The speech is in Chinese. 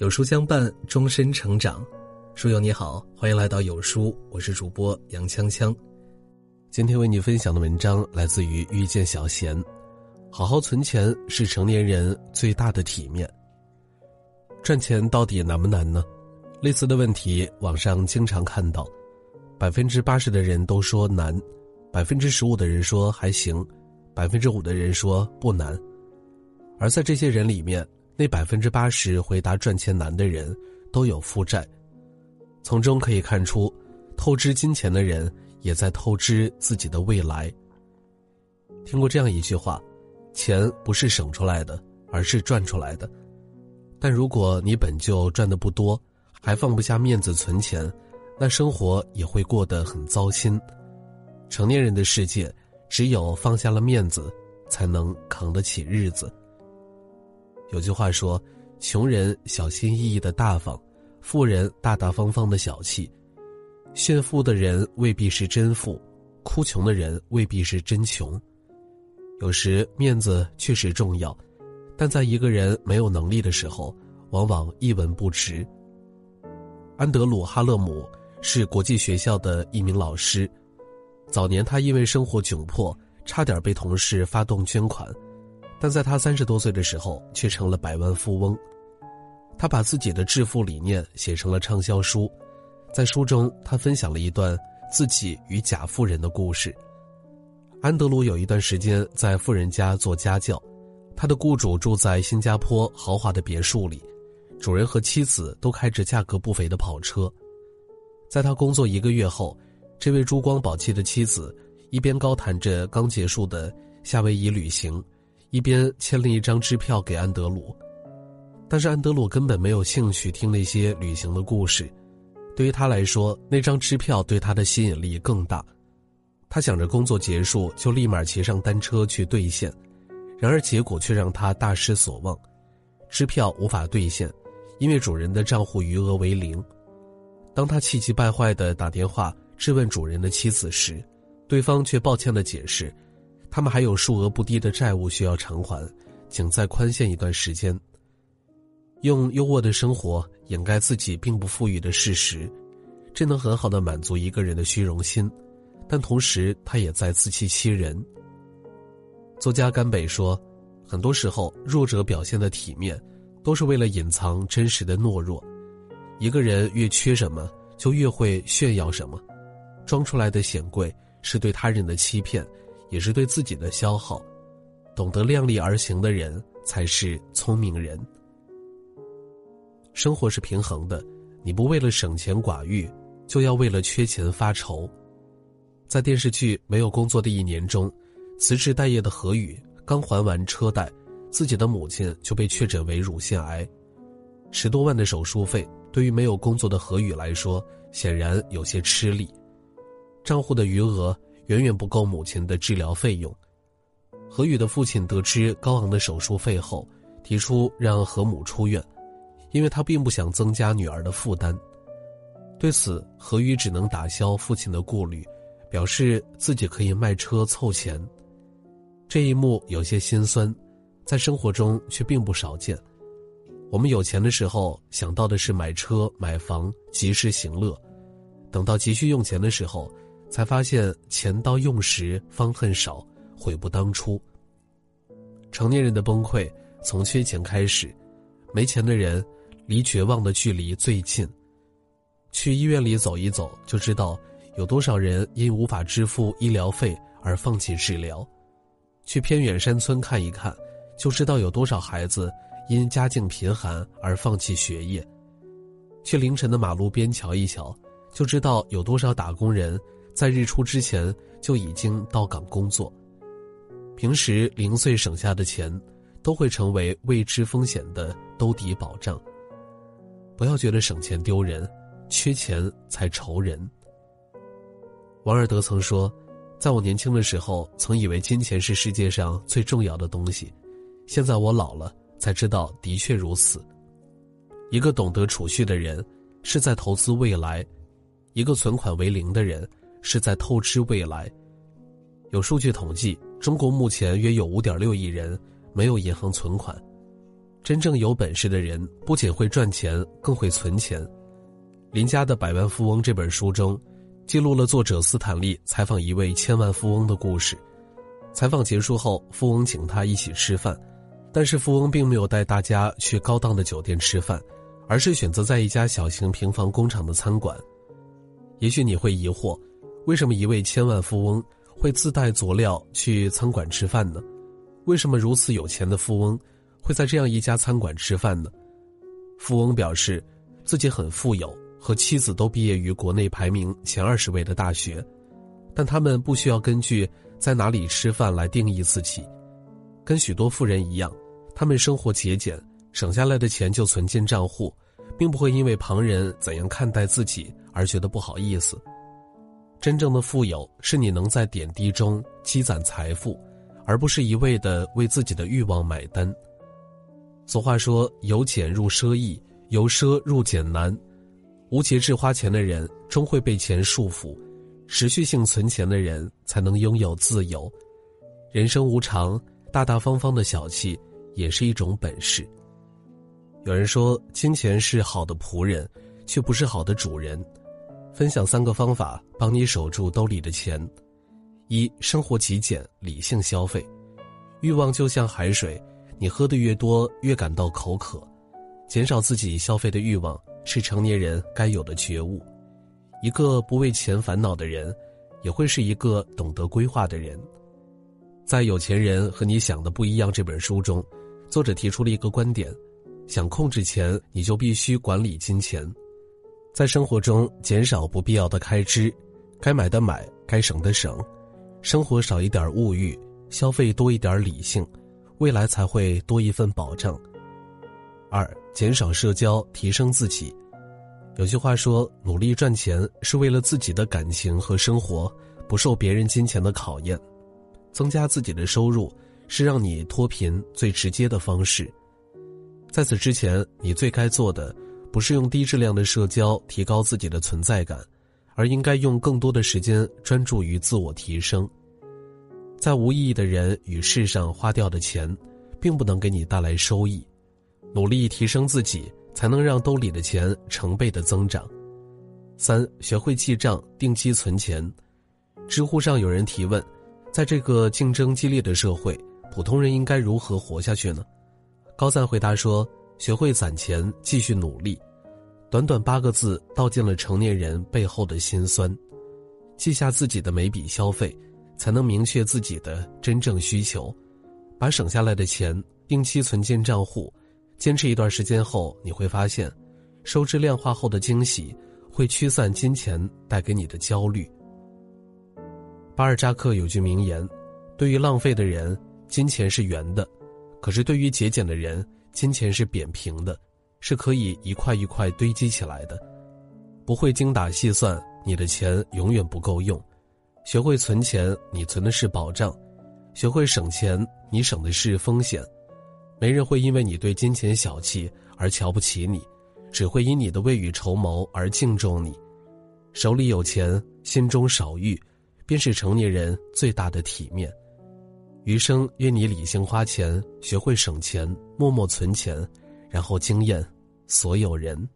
有书相伴，终身成长。书友你好，欢迎来到有书，我是主播杨锵锵。今天为你分享的文章来自于遇见小贤。好好存钱是成年人最大的体面。赚钱到底难不难呢？类似的问题网上经常看到，百分之八十的人都说难，百分之十五的人说还行，百分之五的人说不难。而在这些人里面，那百分之八十回答赚钱难的人，都有负债。从中可以看出，透支金钱的人也在透支自己的未来。听过这样一句话：钱不是省出来的，而是赚出来的。但如果你本就赚的不多，还放不下面子存钱，那生活也会过得很糟心。成年人的世界，只有放下了面子，才能扛得起日子。有句话说：“穷人小心翼翼的大方，富人大大方方的小气。炫富的人未必是真富，哭穷的人未必是真穷。有时面子确实重要，但在一个人没有能力的时候，往往一文不值。”安德鲁·哈勒姆是国际学校的一名老师，早年他因为生活窘迫，差点被同事发动捐款。但在他三十多岁的时候，却成了百万富翁。他把自己的致富理念写成了畅销书，在书中，他分享了一段自己与假富人的故事。安德鲁有一段时间在富人家做家教，他的雇主住在新加坡豪华的别墅里，主人和妻子都开着价格不菲的跑车。在他工作一个月后，这位珠光宝气的妻子一边高谈着刚结束的夏威夷旅行。一边签了一张支票给安德鲁，但是安德鲁根本没有兴趣听那些旅行的故事。对于他来说，那张支票对他的吸引力更大。他想着工作结束就立马骑上单车去兑现，然而结果却让他大失所望。支票无法兑现，因为主人的账户余额为零。当他气急败坏地打电话质问主人的妻子时，对方却抱歉地解释。他们还有数额不低的债务需要偿还，请再宽限一段时间。用优渥的生活掩盖自己并不富裕的事实，这能很好的满足一个人的虚荣心，但同时他也在自欺欺人。作家甘北说，很多时候弱者表现的体面，都是为了隐藏真实的懦弱。一个人越缺什么，就越会炫耀什么，装出来的显贵是对他人的欺骗。也是对自己的消耗，懂得量力而行的人才是聪明人。生活是平衡的，你不为了省钱寡欲，就要为了缺钱发愁。在电视剧《没有工作的一年》中，辞职待业的何宇刚还完车贷，自己的母亲就被确诊为乳腺癌，十多万的手术费对于没有工作的何宇来说，显然有些吃力，账户的余额。远远不够母亲的治疗费用。何宇的父亲得知高昂的手术费后，提出让何母出院，因为他并不想增加女儿的负担。对此，何宇只能打消父亲的顾虑，表示自己可以卖车凑钱。这一幕有些心酸，在生活中却并不少见。我们有钱的时候想到的是买车买房，及时行乐；等到急需用钱的时候，才发现钱到用时方恨少，悔不当初。成年人的崩溃从缺钱开始，没钱的人离绝望的距离最近。去医院里走一走，就知道有多少人因无法支付医疗费而放弃治疗；去偏远山村看一看，就知道有多少孩子因家境贫寒而放弃学业；去凌晨的马路边瞧一瞧，就知道有多少打工人。在日出之前就已经到岗工作，平时零碎省下的钱，都会成为未知风险的兜底保障。不要觉得省钱丢人，缺钱才愁人。王尔德曾说：“在我年轻的时候，曾以为金钱是世界上最重要的东西，现在我老了才知道，的确如此。一个懂得储蓄的人，是在投资未来；一个存款为零的人。”是在透支未来。有数据统计，中国目前约有五点六亿人没有银行存款，真正有本事的人不仅会赚钱，更会存钱。林家的《百万富翁》这本书中，记录了作者斯坦利采访一位千万富翁的故事。采访结束后，富翁请他一起吃饭，但是富翁并没有带大家去高档的酒店吃饭，而是选择在一家小型平房工厂的餐馆。也许你会疑惑，为什么一位千万富翁会自带佐料去餐馆吃饭呢？为什么如此有钱的富翁会在这样一家餐馆吃饭呢？富翁表示，自己很富有，和妻子都毕业于国内排名前二十位的大学，但他们不需要根据。在哪里吃饭来定义自己，跟许多富人一样，他们生活节俭，省下来的钱就存进账户，并不会因为旁人怎样看待自己而觉得不好意思。真正的富有是你能在点滴中积攒财富，而不是一味的为自己的欲望买单。俗话说：“由俭入奢易，由奢入俭难。”无节制花钱的人终会被钱束缚。持续性存钱的人才能拥有自由。人生无常，大大方方的小气也是一种本事。有人说，金钱是好的仆人，却不是好的主人。分享三个方法，帮你守住兜里的钱：一、生活极简，理性消费。欲望就像海水，你喝的越多，越感到口渴。减少自己消费的欲望，是成年人该有的觉悟。一个不为钱烦恼的人，也会是一个懂得规划的人。在《有钱人和你想的不一样》这本书中，作者提出了一个观点：想控制钱，你就必须管理金钱。在生活中减少不必要的开支，该买的买，该省的省，生活少一点物欲，消费多一点理性，未来才会多一份保障。二，减少社交，提升自己。有句话说：“努力赚钱是为了自己的感情和生活不受别人金钱的考验，增加自己的收入是让你脱贫最直接的方式。在此之前，你最该做的不是用低质量的社交提高自己的存在感，而应该用更多的时间专注于自我提升。在无意义的人与事上花掉的钱，并不能给你带来收益。努力提升自己。”才能让兜里的钱成倍的增长。三，学会记账，定期存钱。知乎上有人提问，在这个竞争激烈的社会，普通人应该如何活下去呢？高赞回答说：学会攒钱，继续努力。短短八个字，道尽了成年人背后的辛酸。记下自己的每笔消费，才能明确自己的真正需求，把省下来的钱定期存进账户。坚持一段时间后，你会发现，收支量化后的惊喜会驱散金钱带给你的焦虑。巴尔扎克有句名言：“对于浪费的人，金钱是圆的；可是对于节俭的人，金钱是扁平的，是可以一块一块堆积起来的。不会精打细算，你的钱永远不够用；学会存钱，你存的是保障；学会省钱，你省的是风险。”没人会因为你对金钱小气而瞧不起你，只会因你的未雨绸缪而敬重你。手里有钱，心中少欲，便是成年人最大的体面。余生愿你理性花钱，学会省钱，默默存钱，然后惊艳所有人。